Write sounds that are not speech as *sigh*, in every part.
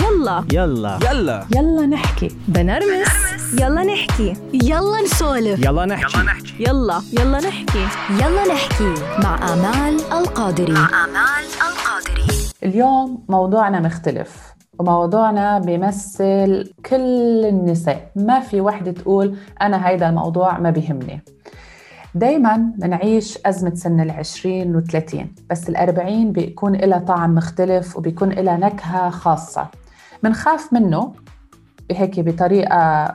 يلا. يلا. يلا. يلا نحكي. بنرمس. يلا نحكي. يلا نسولف. يلا نحكي. يلا يلا. نحكي. يلا نحكي. مع آمال القادري. آمال القادري. اليوم موضوعنا مختلف وموضوعنا بيمثل كل النساء. ما في وحدة تقول أنا هيدا الموضوع ما بيهمني. دايما بنعيش أزمة سن العشرين والثلاثين بس الأربعين بيكون لها طعم مختلف وبيكون لها نكهة خاصة. بنخاف منه هيك بطريقة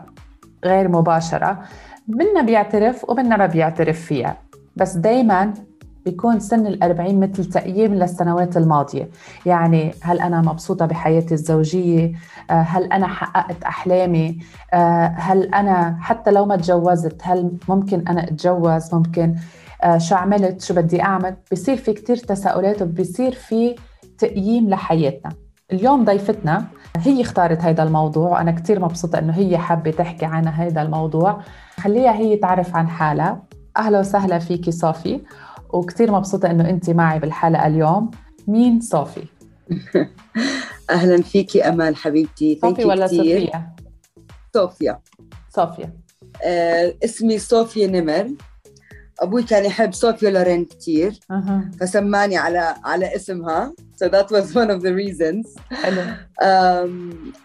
غير مباشرة. منا بيعترف ومنا ما بيعترف فيها. بس دايما بيكون سن الأربعين مثل تقييم للسنوات الماضية. يعني هل أنا مبسوطة بحياتي الزوجية؟ آه، هل أنا حققت أحلامي؟ آه، هل أنا حتى لو ما تجوزت هل ممكن أنا أتجوز؟ ممكن. آه، شو عملت؟ شو بدي أعمل؟ بصير في كتير تساؤلات وبصير في تقييم لحياتنا. اليوم ضيفتنا هي اختارت هذا الموضوع وأنا كتير مبسوطة إنه هي حابة تحكي عن هذا الموضوع. خليها هي تعرف عن حالها. أهلا وسهلا فيكي صافي وكتير مبسوطة إنه أنت معي بالحلقة اليوم. مين صافي؟ *laughs* أهلا فيكي أمال حبيبتي. صافي ولا كتير. صوفيا؟ صوفيا. صافية آه اسمي صوفيا نمر. أبوي كان يحب صوفيا لورين كتير. أها. فسماني على على اسمها. So that was one of the reasons. حلو.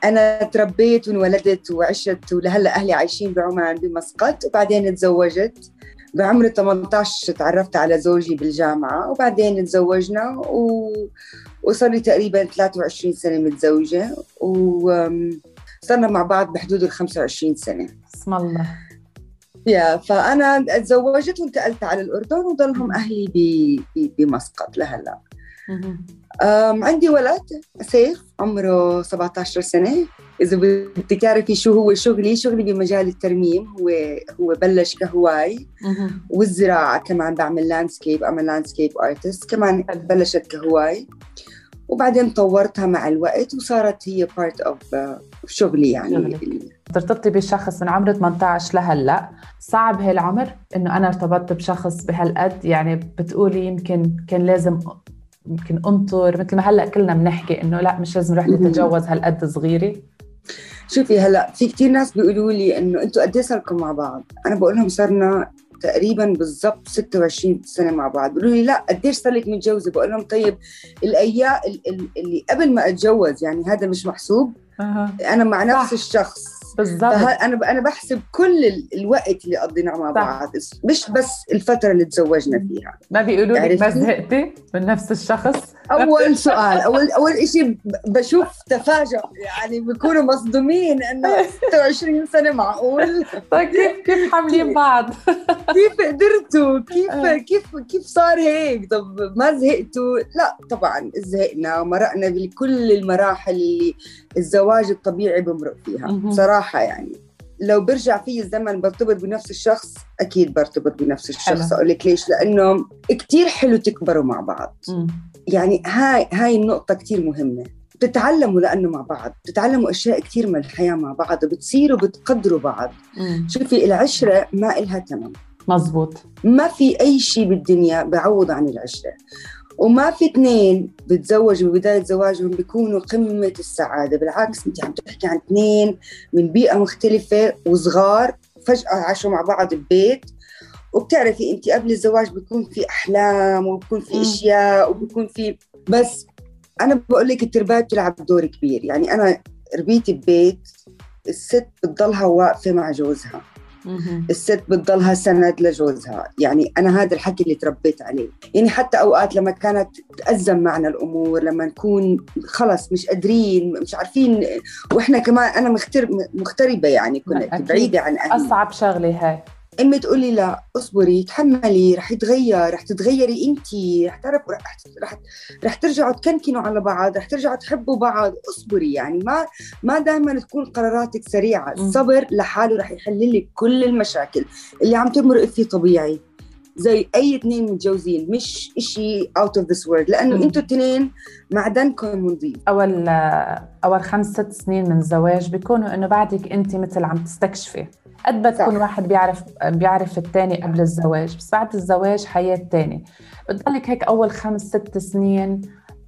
أنا تربيت وانولدت وعشت ولهلا أهلي عايشين بعمان بمسقط وبعدين تزوجت. بعمر 18 تعرفت على زوجي بالجامعة وبعدين تزوجنا و... وصار لي تقريبا 23 سنة متزوجة وصرنا مع بعض بحدود ال 25 سنة. اسم الله. يا فأنا تزوجت وانتقلت على الأردن وضلهم. ب... بمسقط لهلا عندي ولد سيف عمره 17 سنة إذا بدك تعرفي شو هو شغلي شغلي بمجال الترميم هو هو بلش كهواي مهم. والزراعة كمان بعمل landscape أعمل landscape artist كمان. بلشت كهواي وبعدين طورتها مع الوقت وصارت هي part of شغلي يعني. ترتبطي بشخص من عمر 18 لهلأ صعب هالعمر إنه أنا ارتبطت بشخص بهالقد يعني بتقولي يمكن كان لازم يمكن أنطر مثل ما هلأ كلنا بنحكي إنه لأ مش لازم رح مهم. نتجوز هالقد صغيرة شوفي هلأ في كتير ناس بيقولوا لي إنه أنتوا قد إيه صاركم مع بعض؟ أنا بقول لهم صرنا تقريبا بالضبط 26 سنة مع بعض بيقولوا لي لأ قديش صار لك متجوزة؟ بقول لهم طيب الأيام ال- ال- اللي قبل ما أتجوز يعني هذا مش محسوب. أنا مع نفس صح. الشخص بالضبط. فه- أنا أنا بحسب كل ال- الوقت اللي قضيناه مع. بعض. مش بس الفترة اللي تزوجنا فيها. ما بيقولوا لك ما؟ زهقتي من نفس الشخص. أول سؤال اول أول شيء بشوف تفاجؤ. يعني بيكونوا مصدومين إنه *laughs* 26 سنة معقول. طيب كيف كيف حاملين بعض؟ كيف قدرتوا؟ كيف آه. كيف كيف صار هيك؟ طب ما زهقتوا؟ لا طبعا زهقنا ومرقنا بكل المراحل اللي الزواج الطبيعي بمرق فيها. مهم. بصراحة يعني لو برجع في الزمن برتبط بنفس الشخص أكيد برتبط بنفس الشخص. حلو. أقول لك ليش؟ لأنه كتير حلو تكبروا مع بعض. مم. يعني هاي هاي النقطة كتير مهمة. بتتعلموا لأنه مع بعض. بتتعلموا أشياء كتير من الحياة مع بعض. وبتصيروا بتقدروا بعض. مم. شوفي العشرة ما إلها تمن. مزبوط. ما في أي شيء بالدنيا بعوض عن العشرة. وما في اثنين بتزوجوا ببداية زواجهم بيكونوا قمة السعادة بالعكس انت عم تحكي عن اثنين من بيئة مختلفة وصغار فجأة عاشوا مع بعض ببيت وبتعرفي انت قبل الزواج بيكون في أحلام وبيكون في. أشياء وبيكون في بس أنا بقول لك التربايه بتلعب دور كبير يعني أنا ربيت ببيت الست بتضلها واقفة مع جوزها. الست بتضلها سند لجوزها. يعني أنا هذا الحكي اللي تربيت عليه. يعني حتى أوقات لما كانت تأزم معنا الأمور لما نكون خلص مش قادرين مش عارفين وإحنا كمان أنا مختر مغتربة يعني كنت. بعيدة عن أهلي. أصعب شغلة هاي. امي تقول لي لا اصبري تحملي رح يتغير رح تتغيري انت رح تعرف رح رح, رح ترجعوا تكنكنوا على بعض رح ترجعوا تحبوا بعض اصبري يعني ما ما دائما تكون قراراتك سريعة. الصبر لحاله رح يحل لك كل المشاكل اللي عم تمرق فيه طبيعي زي أي اثنين متجوزين مش إشي out of this world لأنه. أنتوا الاثنين معدنكم نظيف أول أول خمس ست سنين من الزواج بيكونوا إنه بعدك انت مثل عم تستكشفي قد ما تكون. واحد بيعرف بيعرف الثاني قبل الزواج بس بعد الزواج حياة تانية. بتضلك هيك أول خمس ست سنين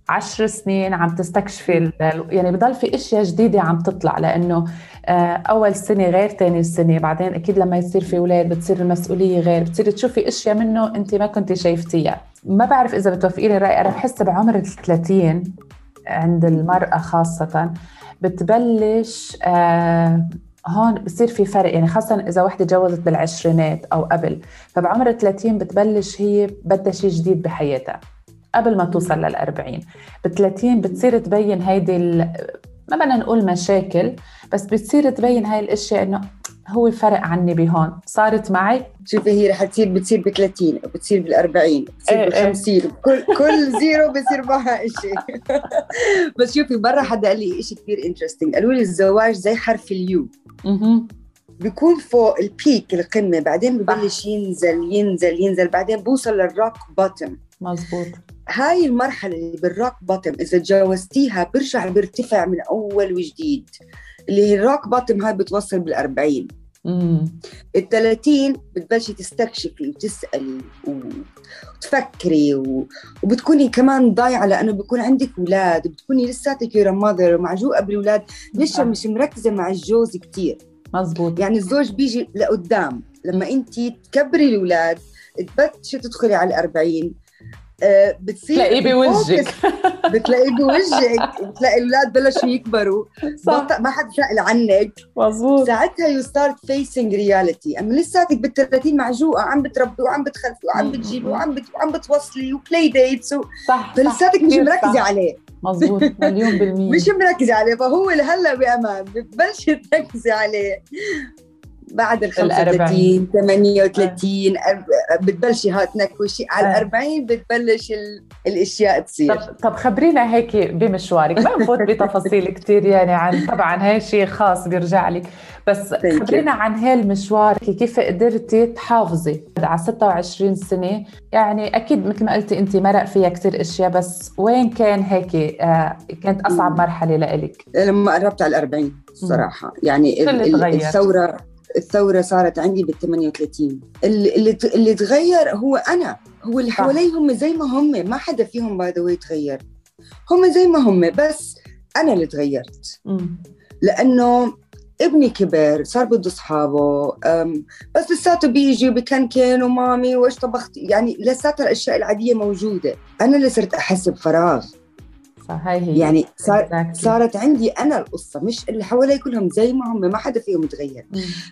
عشر سنين عم تستكشفي يعني بضل في إشياء جديدة عم تطلع لأنه آه، أول سنة غير ثاني سنة بعدين أكيد لما يصير في أولاد بتصير المسؤولية غير بتصيري تشوفي إشياء منه أنت ما كنت شايفتيها. ما بعرف إذا بتوافقيني الرأي أنا بحس بعمر ال 30 عند المرأة خاصة بتبلش آه هون بصير في فرق يعني خاصة إذا وحدة تجوزت بالعشرينات أو قبل فبعمر ال 30 بتبلش هي بدها شيء جديد بحياتها قبل ما توصل لل 40 ب 30 بتصير تبين هيدي ما بدنا نقول مشاكل بس بتصير تبين هاي الأشياء إنه هو فرق عني بهون. صارت معي؟ شوفي هي رح تصير بتصير ب 30 بتصير بال 40 بتصير إيه، بال 50 كل كل zero بصير معها شيء *laughs* بس شوفي مرة حدا قال لي شيء كثير interesting قالوا لي الزواج زي حرف ال U. مهم. بيكون فوق ال peak القمة بعدين ببلش ينزل ينزل ينزل بعدين بوصل للروك bottom مزبوط. هاي المرحلة اللي بال rock bottom إذا تجاوزتيها برجع بيرتفع من أول وجديد. اللي هي ال rock bottom هاي بتوصل بالأربعين. مم. ال 30 بتبلشي تستكشفي وتسألي و- وتفكري و... وبتكوني كمان ضايعة لأنه بيكون عندك أولاد وبتكوني لساتك you're mother ومعجوقة بالأولاد لسه. مش مركزة مع الجوز كتير. مزبوط يعني الزوج بيجي لقدام لما انت تكبري الأولاد تبلشي تدخلي على الأربعين آه، بتصير تلاقيه بوجهك بتلاقيه بوجهك بتلاقي الاولاد بلشوا يكبروا. صح. ما حد سأل عنك مزبوط ساعتها you start facing reality أما لساتك بال 30 معجوقة عم بتربي وعم بتخلفي وعم. بتجيبي وعم بت... وعم بتوصلي و play dates و... صح فلساتك مش مركزة. عليه. مزبوط مليون بالمية. *laughs* مش مركزة عليه فهو لهلا بأمان بتبلشي تركزي عليه. بعد ال 35 38 أرب- بتبلشي ها تنكوشي على آه. ال 40 بتبلش ال- الأشياء تصير طب طب خبرينا هيك بمشوارك ما بفوت *laughs* بتفاصيل كثير يعني عن طبعا هاي شيء خاص بيرجع لك بس. خبرينا عن هالمشوار كيف قدرتي تحافظي على 26 سنة يعني أكيد مثل ما قلتي أنت مرق فيها كثير أشياء بس وين كان هيك آه كانت أصعب مم. مرحلة لإلك؟ لما قربت على ال 40 الصراحه يعني؟ الثورة الثورة صارت عندي بال 38 اللي اللي تغير هو أنا. هو اللي. حوالي هم زي ما هم. ما حدا فيهم by the way تغير. هم زي ما هم. بس أنا اللي تغيرت. لأنه ابني كبر صار بده أصحابه. بس لساته بيجي وبكنكن و mommy وإيش طبخت. يعني لساتها الأشياء العادية موجودة. أنا اللي صرت أحس بفراغ. صح هاي هي يعني صار Exactly. صارت عندي أنا القصة مش اللي حوالي كلهم زي ما هم ما حدا فيهم تغير.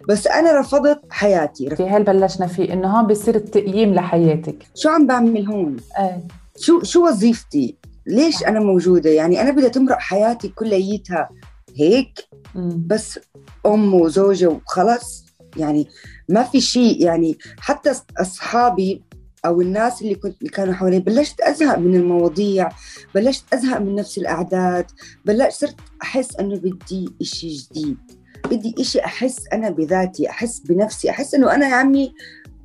بس أنا رفضت حياتي رفضت. في هل بلشنا فيه إنه هون بيصير التقييم لحياتك شو عم بعمل هون إيه شو شو وظيفتي ليش أنا موجودة يعني أنا بدي تمرق حياتي كليتها هيك مم. بس أم وزوجة وخلاص يعني ما في شيء يعني حتى أصحابي أو الناس اللي كنت اللي كانوا حوالي بلشت أزهق من المواضيع بلشت أزهق من نفس الأعداد بلشت صرت أحس إنه بدي إشي جديد بدي إشي أحس أنا بذاتي أحس بنفسي أحس إنه أنا يا عمي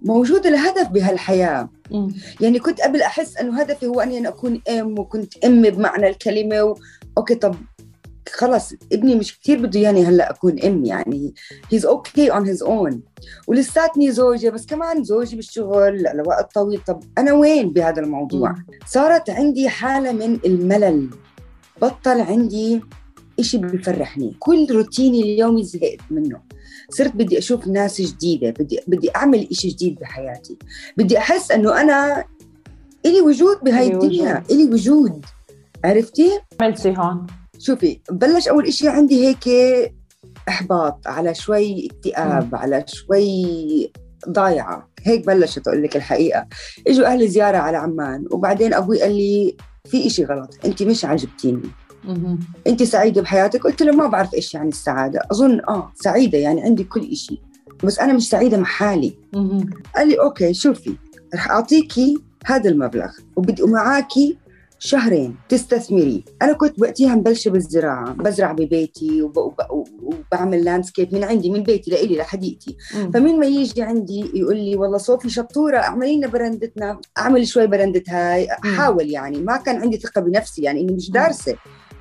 موجوده لهدف بهالحياة مم. يعني كنت قبل أحس إنه هدفي هو إني أنا أكون أم وكنت أم بمعنى الكلمة و... okay طب خلص ابني مش كثير بده ياني هلأ أكون ام يعني he's okay on his own ولساتني زوجة بس كمان زوجي بالشغل لوقت طويل. طب أنا وين بهذا الموضوع. صارت عندي حالة من الملل. بطل عندي إشي بيفرحني. كل روتيني اليومي زهقت منه. صرت بدي أشوف ناس جديدة بدي, بدي أعمل إشي جديد بحياتي. بدي أحس أنه أنا إلي وجود بهاي الدنيا. إلي وجود. عرفتي؟ عملتي هون. شوفي بلش أول إشي عندي هيك إحباط على شوي اكتئاب على شوي ضايعة. هيك بلشت أقول لك الحقيقة. إجوا أهلي زيارة على عمان وبعدين أبوي قال لي في إشي غلط أنت مش عجبتيني. انت سعيدة بحياتك؟ قلت له ما بعرف إيش يعني السعادة. أظن آه سعيدة يعني عندي كل شيء بس أنا مش سعيدة مع حالي. قال لي okay شوفي رح اعطيكي هذا المبلغ وبدي معاكي شهرين تستثمري. أنا كنت وقتها مبلشة بالزراعة بزرع ببيتي وب... وب... وبعمل landscape من عندي من بيتي لإلي لحديقتي. فمين ما يجي عندي يقول لي والله صوفي شطورة اعملي لنا برندتنا اعمل شوي برندة هاي احاول يعني. ما كان عندي ثقة بنفسي يعني إني مش. دارسة.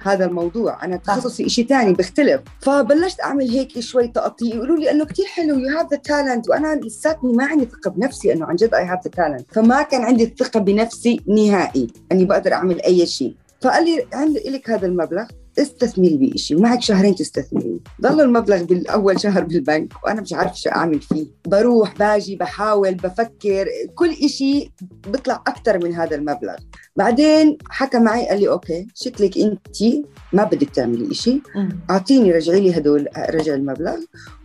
هذا الموضوع. أنا تخصصي شيء ثاني بيختلف. فبلشت أعمل هيك شوي تقطيع. يقولوا لي إنه كثير حلو you have the talent وأنا لساتني ما عندي ثقة بنفسي إنه عن جد I have the talent فما كان عندي الثقة بنفسي نهائي إني بقدر أعمل أي شيء. فقال لي عندي لك هذا المبلغ. استثمري بشيء ومعك شهرين تستثمري. ضل المبلغ بالأول شهر بالبنك وأنا مش عارفه شو أعمل فيه. بروح باجي بحاول بفكر كل إشي بيطلع أكثر من هذا المبلغ. بعدين حكى معي قال لي okay شكلك أنت ما بدك تعملي مم. أعطيني رجعي لي هدول رجع المبلغ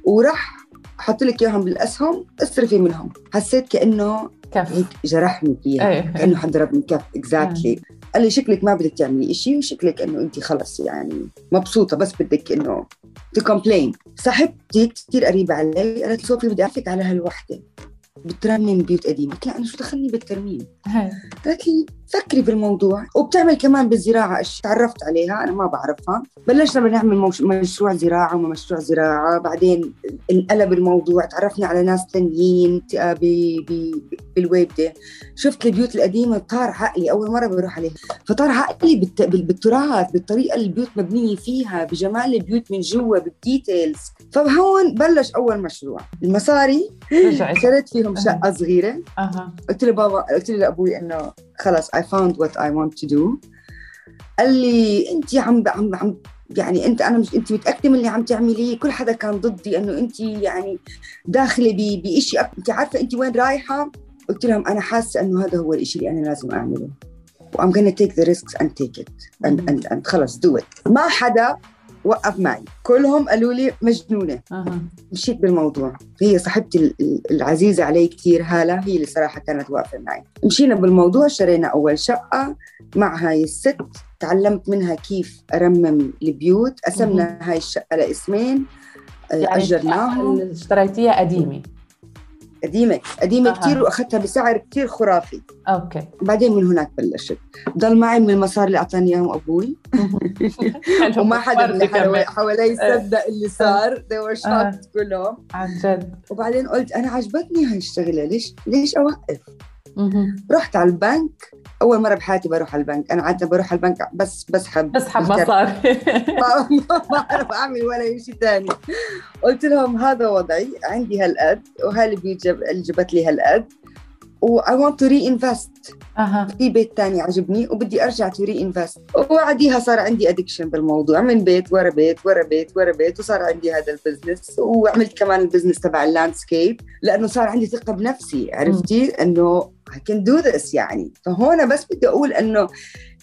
وراح أحط لك إياهم بالأسهم اصرفي منهم. حسيت كأنه كف. هيك جرحني فيها إيه. كأنه حد ضربني كف. exactly قال لي شكلك ما بدك تعملي إشي وشكلك إنه انت خلص يعني مبسوطة بس بدك إنه ت complain صاحبتي كثير قريبة علي قالت صوفي بدي أعرفك على هالوحدة. بترمم بيوت قديمة. قلت لها أنا شو دخلني بالترميم. قالت لي فكري بالموضوع وبتعمل كمان بالزراعة أشياء تعرفت عليها أنا ما بعرفها. بلشنا بنعمل مشروع زراعة ومشروع زراعة بعدين انقلب الموضوع تعرفنا على ناس تانيين ت- آه، ب- ب- بالويبدة شفت البيوت القديمة طار عقلي أول مرة بروح عليها. فطار عقلي بالت- بال- بالتراث بالطريقة اللي البيوت مبنية فيها بجمال البيوت من جوا بال details. فهون بلش أول مشروع. المصاري شريت فيهم شقة صغيرة. أها. قلت له بابا قلت له لأبوي إنه خلص I found what I want to do. قال لي أنت عم عم عم يعني أنت أنا مش أنت متأكدة من اللي عم تعمليه؟ كل حدا كان ضدي إنه أنت يعني داخلة بشيء أنت عارفة أنت وين رايحة؟ قلت لهم أنا حاسة إنه هذا هو الشيء اللي أنا لازم أعمله. و I'm gonna take the risks and take it. and, and, and خلص do it. ما حدا وقف معي. كلهم قالوا لي مجنونة. أها. مشيت بالموضوع. هي صاحبتي ال- ال- العزيزة علي كثير هالة هي اللي صراحة كانت واقفة معي. مشينا بالموضوع شرينا أول شقة مع هاي الست. تعلمت منها كيف أرمم البيوت. قسمنا هاي الشقة لاسمين. يعني أجرناهم. اشتريتيها قديمة. قديمة قديمة أها. كثير وأخذتها بسعر كثير خرافي أوكي بعدين من هناك بلشت ضل معي من المصاري اللي أعطاني إياهم أبوي حلو. *laughs* وما حدا من. حوالي- صدق اللي صار they were أه. shocked كلهم عن جد وبعدين قلت أنا عجبتني هاي الشغلة ليش ليش مهم. رحت على البنك أول مرة بحياتي بروح على البنك أنا عادة بروح على البنك بس بسحب بسحب. مصاري *laughs* ما بعرف أعمل ولا شيء ثاني. قلت لهم هذا وضعي عندي هالقد اللي جبت لي هالقد و I want to reinvest. أها. في بيت تاني عجبني وبدي أرجع to reinvest وبعديها صار عندي addiction بالموضوع من بيت ورا بيت ورا بيت ورا بيت وصار عندي هذا ال business وعملت كمان ال business تبع ال landscape لأنه صار عندي ثقة بنفسي عرفتي؟ إنه I can do this يعني فهون بس بدي أقول إنه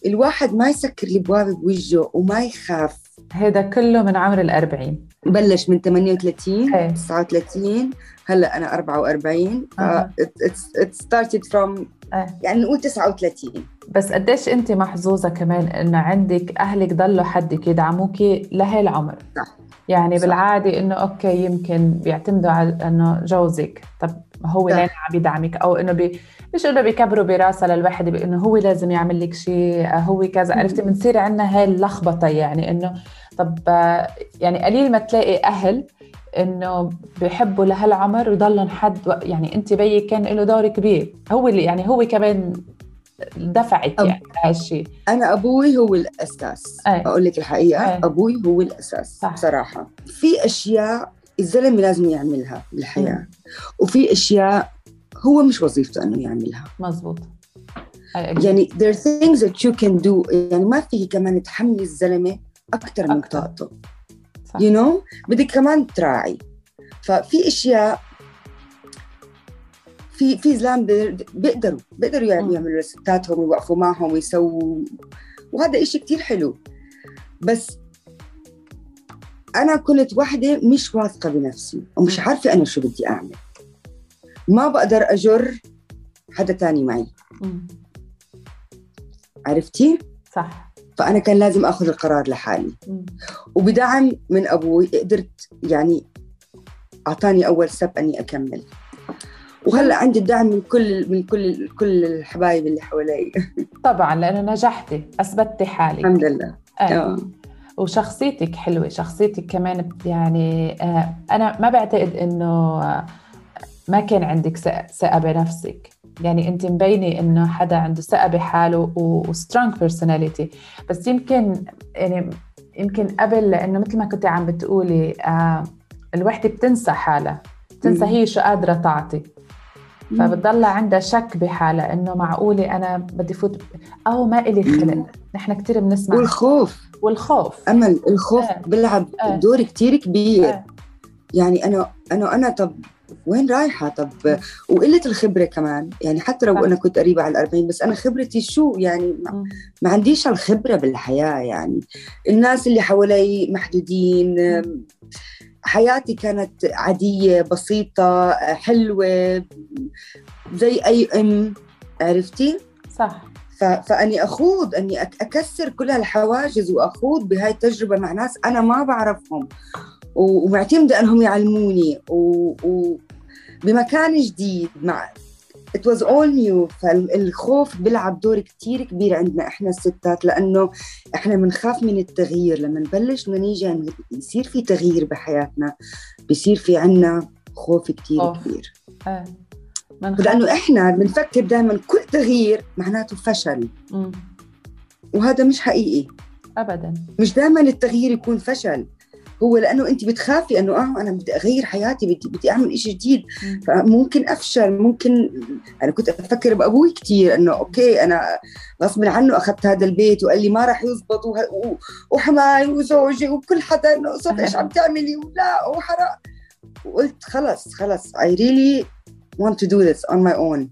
الواحد ما يسكر الابواب بوجهه وما يخاف هذا كله من عمر الأربعين بلش من 38 إيه. 39 هلأ أنا 44 ف أها. it, it's, it started from إيه. يعني نقول 39 بس قديش أنت محظوظة كمان إنه عندك أهلك ضلوا حدك يدعموكي لهالعمر صح. يعني صح. بالعادة إنه أوكي يمكن بيعتمدوا على إنه جوزك طب هو صح. لين عم يدعمك أو إنه بي مش إنه بيكبروا براسها للوحدة بانه هو لازم يعمل لك شيء هو كذا. عرفتي؟ بنصير عندنا هاي اللخبطة يعني إنه طب آه، يعني قليل ما تلاقي أهل إنه بيحبوا لهالعمر ويضلهم حد يعني أنت بيك كان له دور كبير. هو اللي يعني هو كمان دفعك يعني هالشيء أنا أبوي هو الأساس. أي. أقول لك الحقيقة أي. أبوي هو الأساس صح. بصراحة. في أشياء الزلمة لازم يعملها بالحياة. وفي أشياء هو مش وظيفته إنه يعملها. مزبوط. يعني there are things that you can do. يعني ما فيكي كمان تحملي الزلمة أكثر من. طاقته. صح. you know? بدك كمان تراعي. ففي أشياء في في زلام بيقدر- بيقدروا بيقدروا يعملوا مم. يعملوا ستاتهم ويوقفوا معهم ويسووا وهذا إشي كتير حلو. بس أنا كنت واحدة مش واثقة بنفسي ومش عارفة أنا شو بدي أعمل. ما بقدر أجر حدا تاني معي مم. عرفتي؟ صح فأنا كان لازم أخذ القرار لحالي مم. وبدعم من أبوي قدرت يعني أعطاني أول سب أني أكمل وهلأ عندي الدعم من كل من كل كل الحبايب اللي حوالي *laughs* طبعا لأنه نجحتي اثبتي حالك الحمد لله أي. آه. وشخصيتك حلوة شخصيتك كمان يعني آه، أنا ما بعتقد إنه آه، ما كان عندك ثقة بنفسك يعني أنت مبينة إنه حدا عنده ثقة بحاله و strong personality بس يمكن يعني يمكن قبل لأنه مثل ما كنت عم بتقولي آه، الوحدة بتنسى حالها. بتنسى. هي شو قادرة تعطي. فبتضل عندها شك بحالها إنه معقولة أنا بدي فوت أو ما إلي خلق. نحن كثير بنسمع. والخوف. والخوف. أمل الخوف آه. بيلعب آه. دور كتير كبير. آه. يعني أنا أنا أنا طب وين رايحة؟ طب وقلة الخبرة كمان. يعني حتى لو. أنا كنت قريبة على الأربعين بس أنا خبرتي شو؟ يعني ما, عنديش الخبرة بالحياة. يعني الناس اللي حوالي محدودين حياتي كانت عادية بسيطة حلوة زي أي أم. عرفتي؟ صح. فأني أخوض أني أكسر كل هالحواجز وأخوض بهاي التجربة مع ناس أنا ما بعرفهم. ومعتمده أنهم يعلموني. و- و- بمكان جديد مع it was all new. فالخوف بيلعب دور كتير كبير عندنا إحنا الستات لأنه إحنا بنخاف من التغيير. لما نبلش بدنا نيجي يصير في تغيير بحياتنا بيصير في عنا خوف كتير خوف. كبير. آه. لأنه إحنا بنفكر دائما كل تغيير معناته فشل. مم. وهذا مش حقيقي. ابدا. مش دائما التغيير يكون فشل. هو لأنه أنت بتخافي أنه آه أنا بدي أغير حياتي بدي بدي أعمل شيء جديد. مم. فممكن أفشل ممكن أنا كنت أفكر بأبوي كثير أنه أوكي أنا غصب عنه أخذت هذا البيت وقال لي ما راح يزبط وحماي وزوجي وكل حدا إنه قصد إيش عم تعملي؟ ولا وحرام. وقلت خلص خلص I really want to do this on my own.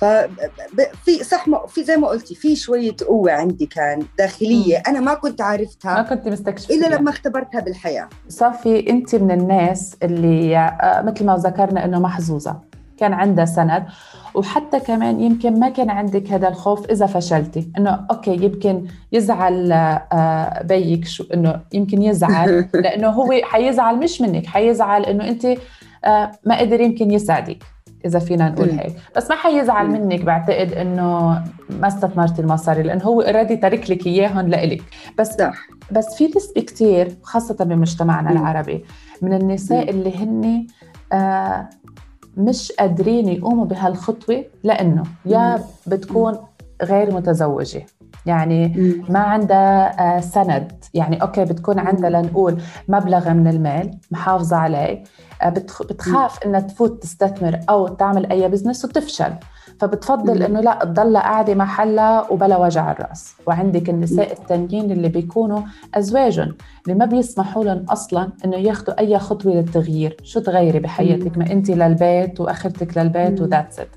ففي صح ما في زي ما قلتي في شوية قوة عندي كان داخلية مم. أنا ما كنت ما عارفتها كنت مستكشفة إلا. لما اختبرتها بالحياة صافي انت من الناس اللي آه، مثل ما ذكرنا إنه محظوظة كان عندها سند وحتى كمان يمكن ما كان عندك هذا الخوف إذا فشلتي إنه أوكي يمكن يزعل آه، بيك شو إنه يمكن يزعل *laughs* لأنه هو حيزعل مش منك حيزعل إنه انت آه، ما قدر يمكن يساعدك إذا فينا نقول مم. هيك بس ما حيزعل مم. منك بعتقد إنه ما استثمرتي المصاري لأنه هو already تارك لك اياهم لإلك بس صح بس في نسبة كتير خاصة بمجتمعنا مم. العربي من النساء. اللي هن آه مش قادرين يقوموا بهالخطوة لأنه يا. بتكون غير متزوجة يعني. ما عندها آه سند. يعني أوكي بتكون عندها لنقول مبلغ من المال محافظة عليه آه بتخ- بتخاف إنها تفوت تستثمر أو تعمل أي business وتفشل. فبتفضل. إنه لا تضل قاعدة محلها وبلا وجع الرأس. وعندك النساء التانيين اللي بيكونوا أزواجهم اللي ما بيسمحوا لهم أصلا إنه ياخذوا أي خطوة للتغيير. شو تغيري بحياتك؟ ما انت للبيت وأخرتك للبيت. و that's it.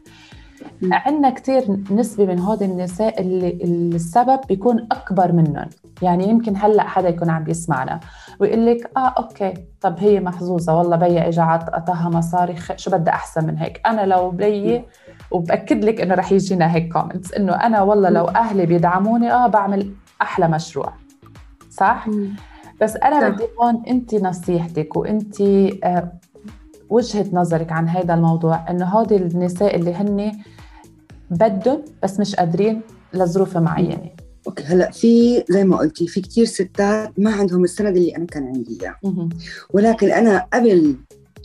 عندنا كتير نسبة من هود النساء اللي اللي السبب بيكون أكبر منهم يعني يمكن هلأ حدا يكون عم يسمعنا ويقول لك آه أوكي طب هي محظوظة والله بيا إجا عطاها مصاري. شو بدها أحسن من هيك أنا لو بيي وبأكد لك إنه رح يجينا هيك comments إنه أنا والله لو أهلي بيدعموني آه بعمل أحلى مشروع صح؟ بس أنا صح. بدي هون أنت نصيحتك وأنت آه وجهة نظرك عن هذا الموضوع إنه هودي النساء اللي هن بدهم بس مش قادرين لظروف معينة أوكي هلأ في زي ما قلتي في كتير ستات ما عندهم السند اللي أنا كان عندي إياه. ولكن أنا قبل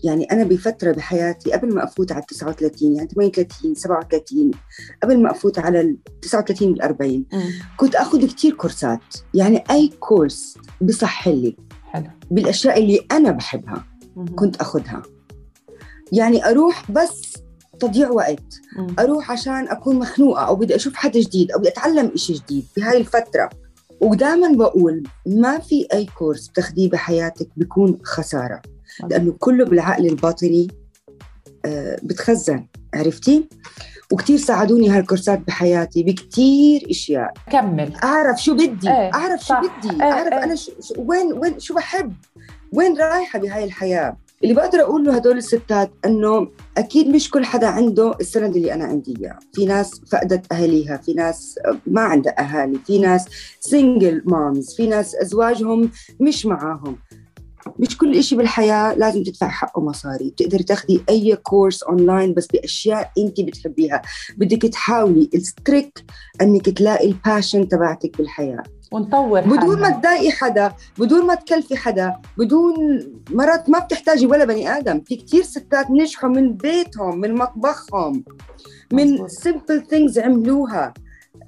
يعني أنا بفترة بحياتي قبل ما أفوت على 39 يعني 38 37 قبل ما أفوت على ال 39 بال 40 مم. كنت آخذ كتير كورسات يعني أي course بصح لي حلو بالأشياء اللي أنا بحبها. كنت آخذها يعني أروح بس تضييع وقت. مم. أروح عشان أكون مخنوقة أو بدي أشوف حدا جديد أو بدي أتعلم إشي جديد بهاي الفترة. ودائما بقول ما في أي كورس بتاخديه بحياتك بيكون خسارة. لأنه كله بالعقل الباطني آه، بتخزن. عرفتي؟ وكتير ساعدوني هالكورسات بحياتي بكتير أشياء. كمل. أعرف شو بدي. إيه، أعرف شو صح. بدي. إيه، أعرف إيه. أنا شو شو- وين وين شو بحب. وين رايحة بهاي الحياة؟ اللي بقدر أقول له هدول الستات إنه أكيد مش كل حدا عنده السند اللي أنا عندي إياه. في ناس فقدت أهاليها في ناس ما عندها أهالي في ناس single moms في ناس أزواجهم مش معاهم. مش كل إشي بالحياة لازم تدفع حقه مصاري. بتقدر تاخدي أي course online بس بأشياء أنت بتحبيها. بدك تحاولي ال trick أنك تلاقي ال passion تبعتك بالحياة. ونطور بدون ما. تضايقي حدا بدون ما تكلفي حدا بدون مرات ما بتحتاجي ولا بني آدم. في كتير ستات نجحوا من بيتهم من مطبخهم من simple things عملوها.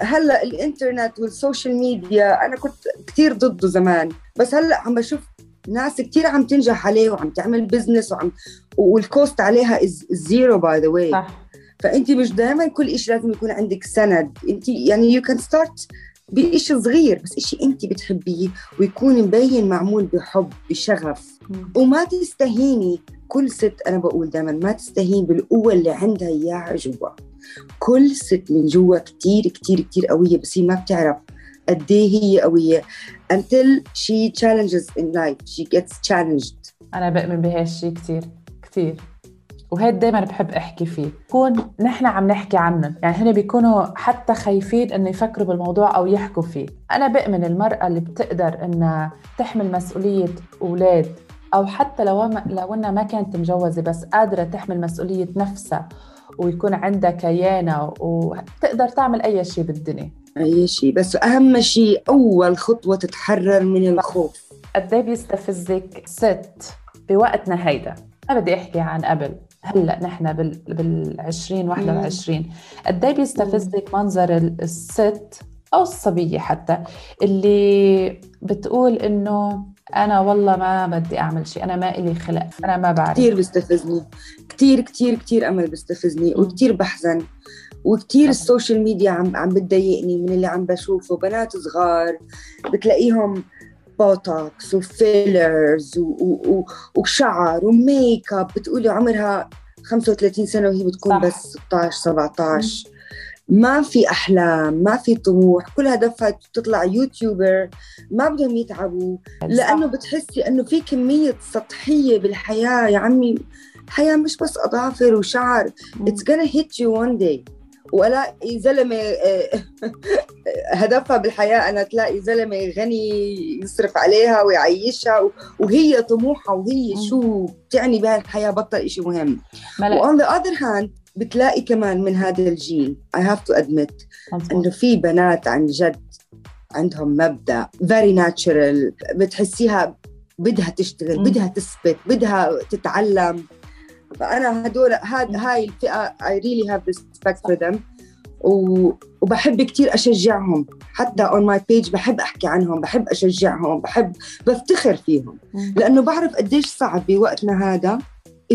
هلأ الإنترنت وال social media أنا كنت كتير ضده زمان. بس هلأ عم بشوف ناس كتير عم تنجح عليه وعم تعمل business وعم وال cost عليها is zero by the way فأنت مش دائما كل شيء لازم يكون عندك سند. أنت يعني you can start بشيء صغير بس شيء أنت بتحبيه ويكون مبين معمول بحب بشغف. وما تستهيني كل ست أنا بقول دائما ما تستهين بالقوة اللي عندها إياها جوا. كل ست من جوا كتير كتير كتير قوية بس هي ما بتعرف قد إيه هي قوية. Until she challenges in life. She gets challenged. أنا بؤمن بهالشي كتير كتير. وهيك دايما بحب أحكي فيه. كون نحن عم نحكي عنهم يعني هن بيكونوا حتى خايفين إنه يفكروا بالموضوع أو يحكوا فيه. أنا بؤمن المرأة اللي بتقدر إنها تحمل مسؤولية أولاد أو حتى لو لو إنها ما كانت مجوزة بس قادرة تحمل مسؤولية نفسها. ويكون عندها كيانة وتقدر تعمل أي شيء بالدنيا. أي شيء. بس أهم شيء أول خطوة تتحرر من الخوف. قد إيه بيستفزك ست بوقتنا هيدا؟ ما بدي أحكي عن قبل. هلأ نحن بال بال 20 21 قد إيه بيستفزك منظر ال- الست أو الصبية حتى اللي بتقول إنه أنا والله ما بدي أعمل شيء أنا ما إلي خلق أنا ما بعرف كثير بيستفزني كثير كثير كثير أمل بيستفزني. وكثير بحزن وكثير. ال social media عم عم بتضايقني من اللي عم بشوفه بنات صغار بتلاقيهم Botox و fillers و- و- و- وشعر وميك اب بتقولي عمرها 35 سنة وهي بتكون صح. بس 16 17 ما في أحلام ما في طموح كل هدفها تطلع يوتيوبر ما بدهم يتعبوا. لأنه بتحسي إنه في كمية سطحية بالحياة. يا عمي الحياة مش بس أظافر وشعر. it's gonna hit you one day. والاقي زلمة آه، *laughs* هدفها بالحياة أنا تلاقي زلمة غني يصرف عليها ويعيشها. وهي طموحها وهي. شو بتعني بها الحياة بطل إشي مهم. و on the other hand بتلاقي كمان من هذا الجيل I have to admit. إنه في بنات عن جد عندهم مبدأ very natural بتحسيها بدها تشتغل مم. بدها تثبت بدها تتعلم. فأنا هدول هاد هاي الفئة I really have respect for them. و... وبحب كتير أشجعهم. حتى on my page بحب أحكي عنهم بحب أشجعهم بحب بفتخر فيهم. لأنه بعرف قديش صعب بوقتنا هذا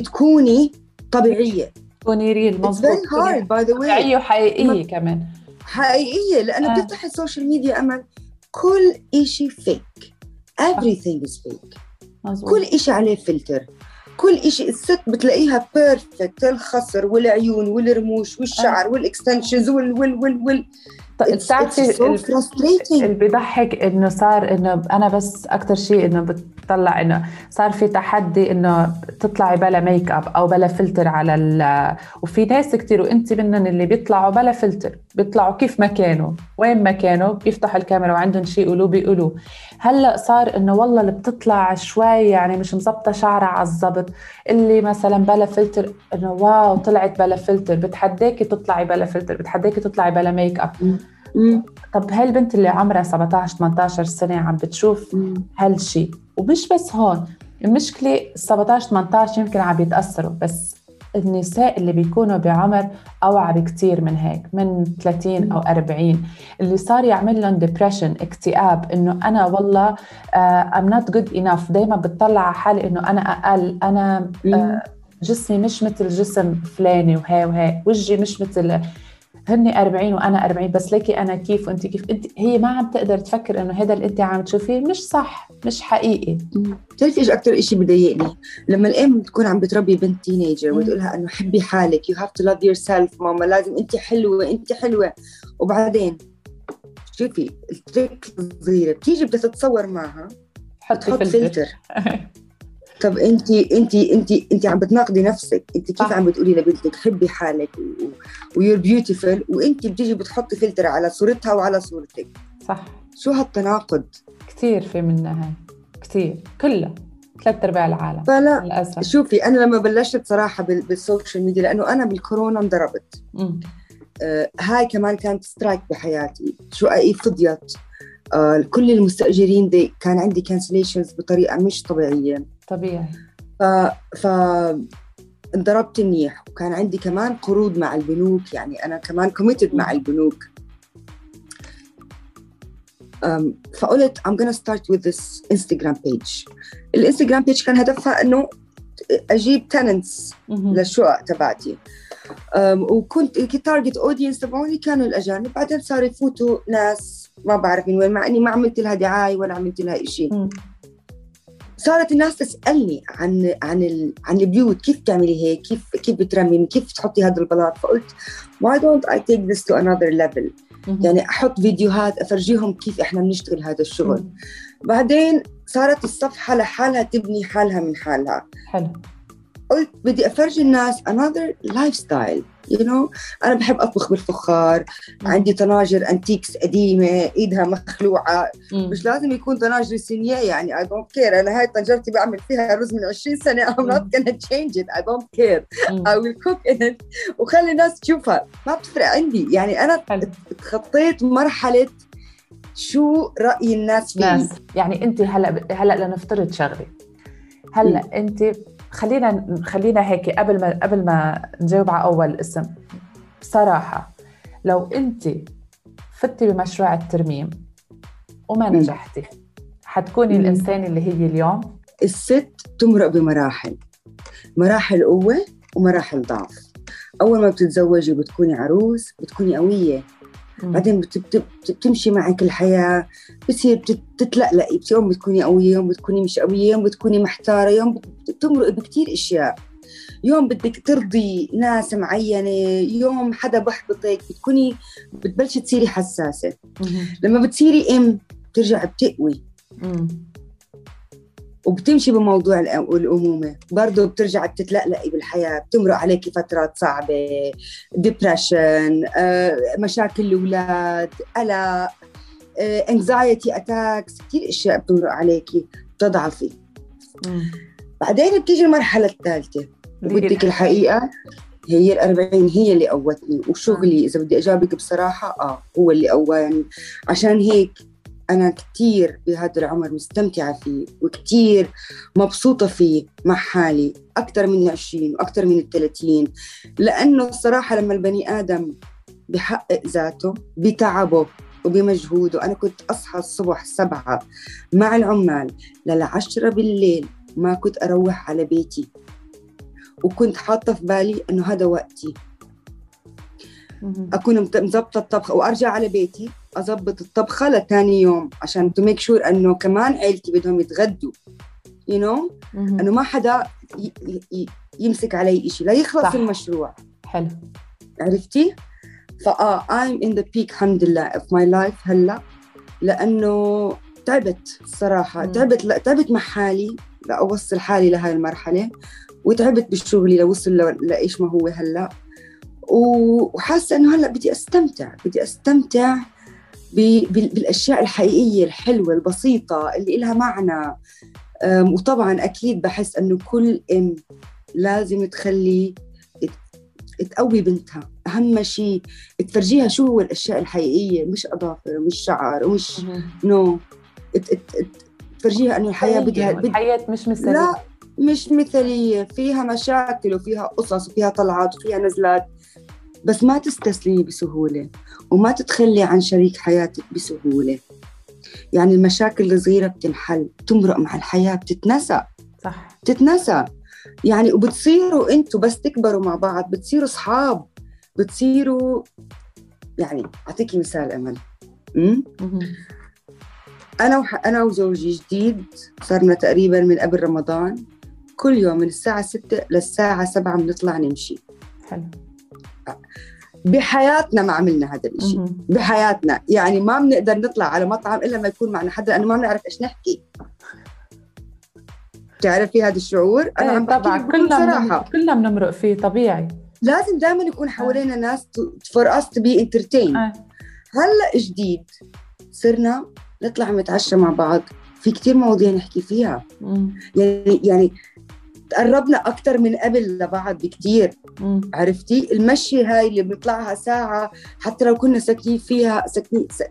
تكوني طبيعية. تكوني real way. طبيعية وحقيقية ما- كمان. حقيقية لأنه آه. بتفتح السوشيال ميديا أمل. كل إشي فيك everything is fake. مزبوط كل إشي عليه فلتر كل إشي الست بتلاقيها perfect الخصر والعيون والرموش والشعر وال extensions وال وال وال وال ط- It's- بتعرفي so. اللي بيضحك إنه صار إنه أنا بس أكثر شيء إنه بتطلع إنه صار في تحدي إنه تطلعي بلا ميك اب أو بلا فلتر على ال وفي ناس كتير وانت منهم اللي بيطلعوا بلا فلتر بيطلعوا كيف ما كانوا وين ما كانوا بيفتحوا الكاميرا وعندهم شيء يقولوه بيقولوه هلأ صار إنه والله اللي بتطلع شوي يعني مش مزبطه شعرها على الضبط اللي مثلا بلا فلتر إنه wow طلعت بلا فلتر بتحداكي تطلعي بلا فلتر بتحداكي تطلعي بلا ميك اب. طب هاي البنت اللي عمرها 17 18 سنة عم بتشوف مم. ومش بس هون المشكلة 17 18 يمكن عم يتاثروا بس النساء اللي بيكونوا بعمر أوعى بكتير من هيك من 30 أو 40 اللي صار يعمل لهم depression اكتئاب إنه أنا والله I'm not good enough دائما بتطلع على حالي إنه أنا أقل أنا آه، جسمي مش مثل جسم فلاني وهي وهي وجهي مش مثل هن 40 وأنا 40 بس ليكي أنا كيف وأنت كيف؟ أنت هي ما عم تقدر تفكر إنه هذا اللي أنت عم تشوفيه مش صح مش حقيقي. بتعرفي إيش أكثر شيء بضايقني؟ لما الأم تكون عم بتربي بنت teenager مم. وتقولها إنه حبي حالك you have to love yourself ماما لازم أنت حلوة أنت حلوة. وبعدين شوفي التريك الصغيرة بتيجي بدها تتصور معها حطي تحط فلتر. *laughs* طب انت انت انت انت عم بتناقضي نفسك. انت كيف. عم بتقولي لبنتك حبي حالك و you're beautiful وانت بتيجي بتحطي فلتر على صورتها وعلى صورتك؟ صح. شو هالتناقض؟ كثير في منها هاي. كثير كلها. ثلاث أرباع العالم. فلا للأسف. شوفي أنا لما بلشت صراحة بال- بالسوشيال ميديا لأنه أنا بالكورونا انضربت. آه هاي كمان كانت strike بحياتي. شققي فضيت آه كل المستأجرين دي كان عندي cancellations بطريقة مش طبيعية. طبيعي. ف ف انضربت منيح. وكان عندي كمان قروض مع البنوك يعني أنا كمان committed مع البنوك. فقلت I'm gonna start with this Instagram page. الإنستغرام page كان هدفها إنه أجيب tenants. للشقق تبعتي. وكنت ال target audience تبعوني كانوا الأجانب. بعدين صاروا يفوتوا ناس ما بعرف من وين مع إني ما عملت لها دعاية ولا عملت لها شيء. صارت الناس تسألني عن عن ال... عن البيوت كيف تعملي هيك؟ كيف كيف بترمي؟ كيف تحطي هذا البلاط؟ فقلت why don't I take this to another level. يعني أحط فيديوهات أفرجيهم كيف إحنا بنشتغل هذا الشغل. بعدين صارت الصفحة لحالها تبني حالها من حالها. حلو. قلت بدي أفرجي الناس another lifestyle. You know? أنا بحب أطبخ بالفخار مم. عندي طناجر antiques قديمة إيدها مخلوعة. مم. مش لازم يكون طناجر signé يعني I don't care. أنا هاي طنجرتي بعمل فيها رز من 20 سنة. I'm not gonna change it. I don't care. مم. I will cook in it. وخلي الناس تشوفها. ما بتفرق عندي. يعني حلو. تخطيت مرحلة شو رأي الناس فيه ناس. يعني أنت هلأ هلأ لنفترض شغلة. هلأ أنت خلينا خلينا هيك قبل ما قبل ما نجاوب على أول اسم. بصراحة لو أنت فتي بمشروع الترميم وما. نجحتي حتكوني مم. الإنسان اللي هي اليوم؟ الست تمرق بمراحل. مراحل قوة ومراحل ضعف. أول ما بتتزوجي وبتكوني عروس بتكوني قوية. بعدين بت- بت- بت- بتمشي معك الحياة بتصير بتت- بتتلقلقي يوم بتكوني قوية يوم بتكوني مش قوية يوم بتكوني محتارة يوم بت- بتمرق بكتير إشياء يوم بدك ترضي ناس معينة يوم حدا بحبطك بتكوني بتبلشي تصيري حساسة مهم. لما بتصيري أم بترجع بتقوي. وبتمشي بموضوع الأمومة. برضه بترجع بتتلقلقي بالحياة بتمرق عليكي فترات صعبة depression مشاكل الأولاد قلق anxiety attacks كثير أشياء بتمرق عليكي بتضعفي. بعدين بتيجي المرحلة الثالثة اللي هي وبدك الحقيقة هي الأربعين هي اللي قوتني. وشغلي إذا بدي أجاوبك بصراحة آه هو اللي قوى يعني عشان هيك أنا كتير بهذا العمر مستمتعة فيه وكتير مبسوطة فيه مع حالي أكثر من العشرين وأكثر من الثلاثين لأنه الصراحة لما البني آدم بحقق ذاته بتعبه وبمجهوده أنا كنت أصحى الصبح سبعة مع العمال للعشرة بالليل ما كنت أروح على بيتي. وكنت حاطة في بالي إنه هذا وقتي. أكون مزبطة الطبخة وأرجع على بيتي. أزبط الطبخة لتاني يوم عشان to make sure إنه كمان عيلتي بدهم يتغدوا you know مهم. إنه ما حدا ي- ي- ي- يمسك علي إشي لا يخلص صح. المشروع حلو عرفتي؟ فآه I'm in the peak الحمد لله of my life هلأ لأنه تعبت الصراحة مم. تعبت لا تعبت مع حالي لأوصل حالي لهاي المرحلة وتعبت بشغلي لوصل ل- لإيش ما هو هلأ و- وحاسة إنه هلأ بدي أستمتع بدي أستمتع ب- بال- بالأشياء الحقيقية الحلوة البسيطة اللي إلها معنى. وطبعا أكيد بحس إنه كل أم لازم تخلي تقوي بنتها. أهم شيء تفرجيها شو هو الأشياء الحقيقية مش أظافر ومش شعر ومش. نو. تفرجيها إنه الحياة بدها بد... الحياة مش مثالية. لا مش مثالية. فيها مشاكل وفيها قصص وفيها طلعات وفيها نزلات. بس ما تستسلمي بسهولة وما تتخلي عن شريك حياتك بسهولة. يعني المشاكل الصغيرة بتنحل تمرق مع الحياة بتتنسى. صح. بتتنسى. يعني وبتصيروا أنتوا بس تكبروا مع بعض بتصيروا اصحاب بتصيروا يعني اعطيكي مثال أمل؟ مهم. أنا وح... أنا وزوجي جديد صرنا تقريبا من قبل رمضان. كل يوم من الساعة 6 للساعة 7 بنطلع نمشي. حلو. بحياتنا ما عملنا هذا الشيء. بحياتنا. يعني ما بنقدر نطلع على مطعم إلا ما يكون معنا حدا لأنه ما بنعرف إيش نحكي. بتعرفي هذا الشعور؟ أنا إيه عم بحكي طبعا. كلنا صراحة. بنم- كلنا بنمرق فيه طبيعي. لازم دائما يكون حوالينا ناس for us to be entertained. هلأ جديد صرنا نطلع نتعشى مع بعض. في كتير مواضيع نحكي فيها. مم. يعني يعني تقربنا أكثر من قبل لبعض بكتير. مم. عرفتي؟ المشي هاي اللي بنطلعها ساعة حتى لو كنا ساكتين فيها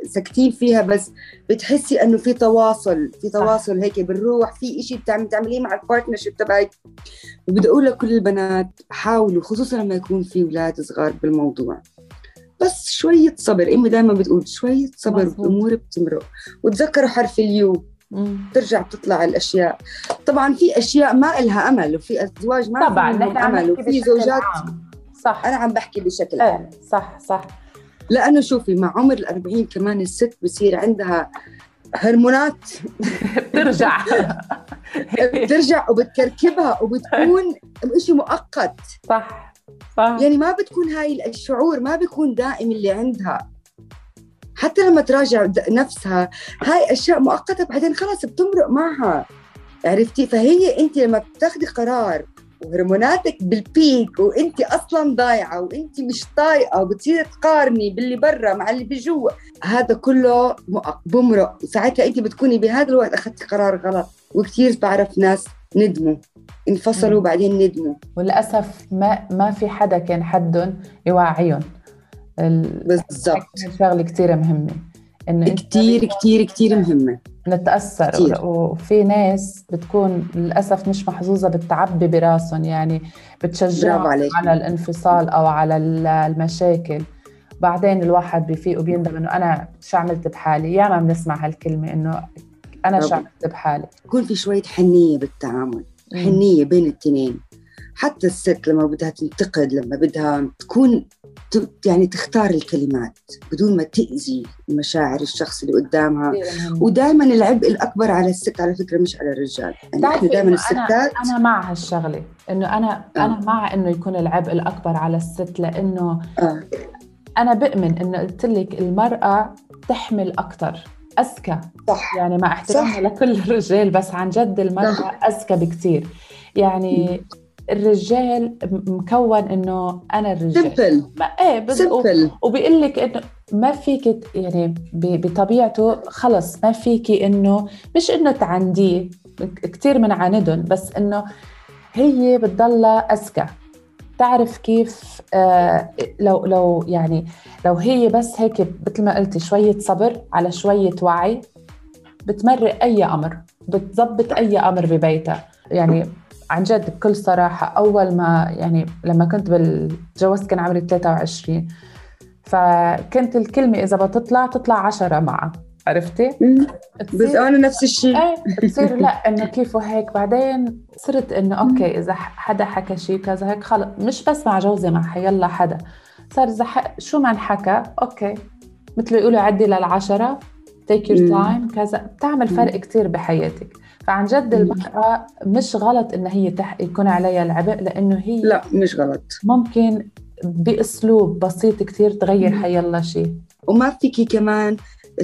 ساكتين, فيها بس بتحسي إنه في تواصل في تواصل هيك بنروح في إشي بتعمل تعمليه مع ال partnership تبعك. وبدي أقول لكل البنات حاولوا خصوصا لما يكون في أولاد صغار بالموضوع. بس شوية صبر أمي دائما بتقول شوية صبر مزبوط. والأمور بتمرق. وتذكروا حرف اليو. مم. ترجع تطلع الأشياء. طبعا في أشياء ما إلها أمل وفي أزواج ما طبعا عم أمل وفي زوجات عام. صح. أنا عم بحكي بشكل عام. إيه صح صح. لأنه شوفي مع عمر الأربعين كمان الست بصير عندها هرمونات. *laughs* بترجع. *laughs* بترجع وبتكركبها وبتكون شيء مؤقت. صح صح. يعني ما بتكون هاي الشعور ما بيكون دائم اللي عندها. حتى لما تراجع نفسها هاي أشياء مؤقتة بعدين خلاص بتمرق معها. عرفتي؟ فهي انت لما بتاخدي قرار وهرموناتك بالبيك وانت أصلا ضايعة وانت مش طايقة وبتصيري تقارني باللي برا مع اللي بجوا هذا كله بمرق. وساعتها انت بتكوني بهذا الوقت أخذتي قرار غلط وكثير بعرف ناس ندموا انفصلوا مم. بعدين ندموا. وللأسف ما ما في حدا كان حدهم يوعيهم. ال- بالضبط. شغلة كثير مهمة. إنه كثير كثير كثير مهمة. نتاثر كتير. وفي ناس بتكون للأسف مش محظوظة بالتعبي براسهم يعني بتشجعهم. على الانفصال أو على ال- المشاكل. بعدين الواحد بفيق وبيندم إنه أنا شو عملت بحالي؟ ياما بنسمع هالكلمة إنه أنا شو. عملت بحالي. يكون في شوية حنية بالتعامل. حنية بين الاثنين حتى الست لما بدها تنتقد لما بدها تكون يعني تختار الكلمات بدون ما تأذي مشاعر الشخص اللي قدامها. ودائما العبء الأكبر على الست على فكرة مش على الرجال يعني إحنا دائما إنه الستات أنا أنا مع هالشغلة إنه أنا آه. أنا مع إنه يكون العبء الأكبر على الست لإنه آه. أنا بؤمن إنه قلت لك المرأة تحمل أكثر اذكى صح يعني مع احترامي. لكل الرجال بس عن جد المرأة صح. اذكى بكثير يعني الرجال مكون إنه أنا الرجال. سمبل ما إيه بس سمبل وبيقول لك إنه ما فيك يعني بطبيعته خلص ما فيك إنه مش إنه تعنديه كثير بنعاندهم بس إنه هي بتضلها أذكى. تعرف كيف؟ آه لو لو يعني لو هي بس هيك مثل ما قلتي شوية صبر على شوية وعي بتمرق أي أمر بتظبط أي أمر ببيتها. يعني عن جد بكل صراحة أول ما يعني لما كنت بالجوزت كان عمري 23 فكنت الكلمة إذا بتطلع تطلع عشرة معها. عرفتي؟ بس أنا نفس الشيء إيه بتصير *laughs* لا إنه كيف وهيك بعدين صرت إنه أوكي إذا حدا حكى شيء كذا هيك خلص. مش بس مع جوزي مع حيلا حدا. صار إذا شو ما انحكى okay. مثل يقولوا عدي للعشرة. take your. time كذا بتعمل فرق كتير بحياتك فعن جد. المرأة مش غلط إن هي تح... يكون عليها العبء لأنه هي لا مش غلط ممكن بأسلوب بسيط كتير تغير مم. حيلا شيء وما فيكي كمان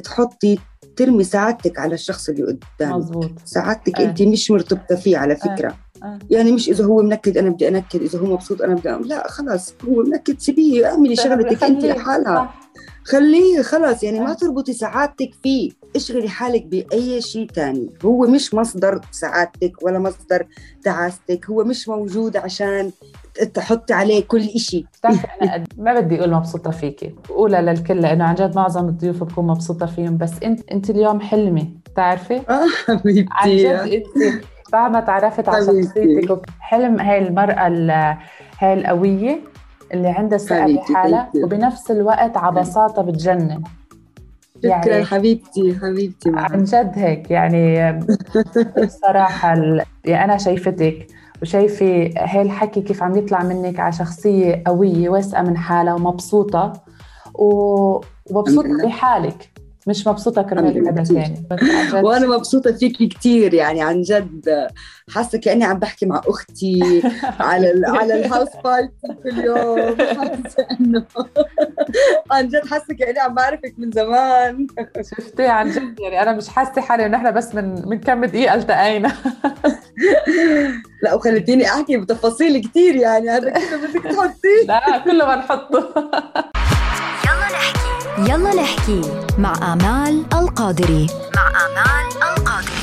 تحطي ترمي سعادتك على الشخص اللي قدامك مزبوط سعادتك آه. أنت مش مرتبطة فيه على فكرة آه. يعني مش إذا هو منكد أنا بدي أنكد إذا هو مبسوط أنا بدي أعمل. لا خلاص هو منكد سيبيه اعملي شغلتك انت. لحالها. خليه خلاص يعني ما آه. تربطي سعادتك فيه. اشغلي حالك بأي شيء تاني. هو مش مصدر سعادتك ولا مصدر تعاستك هو مش موجود عشان تحطي عليه كل بتعرفي أنا ما بدي أقول مبسوطة فيكي. بقولها للكل لأنه عن جد معظم الضيوف بكون مبسوطة فيهم بس انت أنت اليوم حلمي بتعرفي؟ آه عن حبيبتي جد أنت بعد ما تعرفت على. شخصيتك حلم هاي المرأة ال- هاي القوية اللي عندها ثقه you. وبنفس الوقت على بساطة بتجنن شكرا يعني حبيبتي حبيبتي معك. عن جد هيك يعني بصراحة ال- يعني أنا شايفتك وشايفة هاي الحكي كيف عم يطلع منك على شخصية قوية واثقة من حالها ومبسوطة و- ومبسوطة. بحالك مش مبسوطة كرمال حدا كتير. ثاني وأنا مبسوطة فيكي كثير يعني عن جد. حاسة كأني عم بحكي مع أختي *laughs* على ال على الهاوس بارتي كل يوم حاسة إنه *laughs* عن جد حاسة كأني عم بعرفك من زمان. شفتي؟ عن جد يعني أنا مش حاسة حالي إنه إحنا بس من من كم دقيقة التقينا. *laughs* لا وخلتيني أحكي بتفاصيل كثير يعني. هذا كله بدك تحطيه. لا كله ما نحطه يلا نحكي يلا نحكي مع آمال القادري. مع آمال القادري.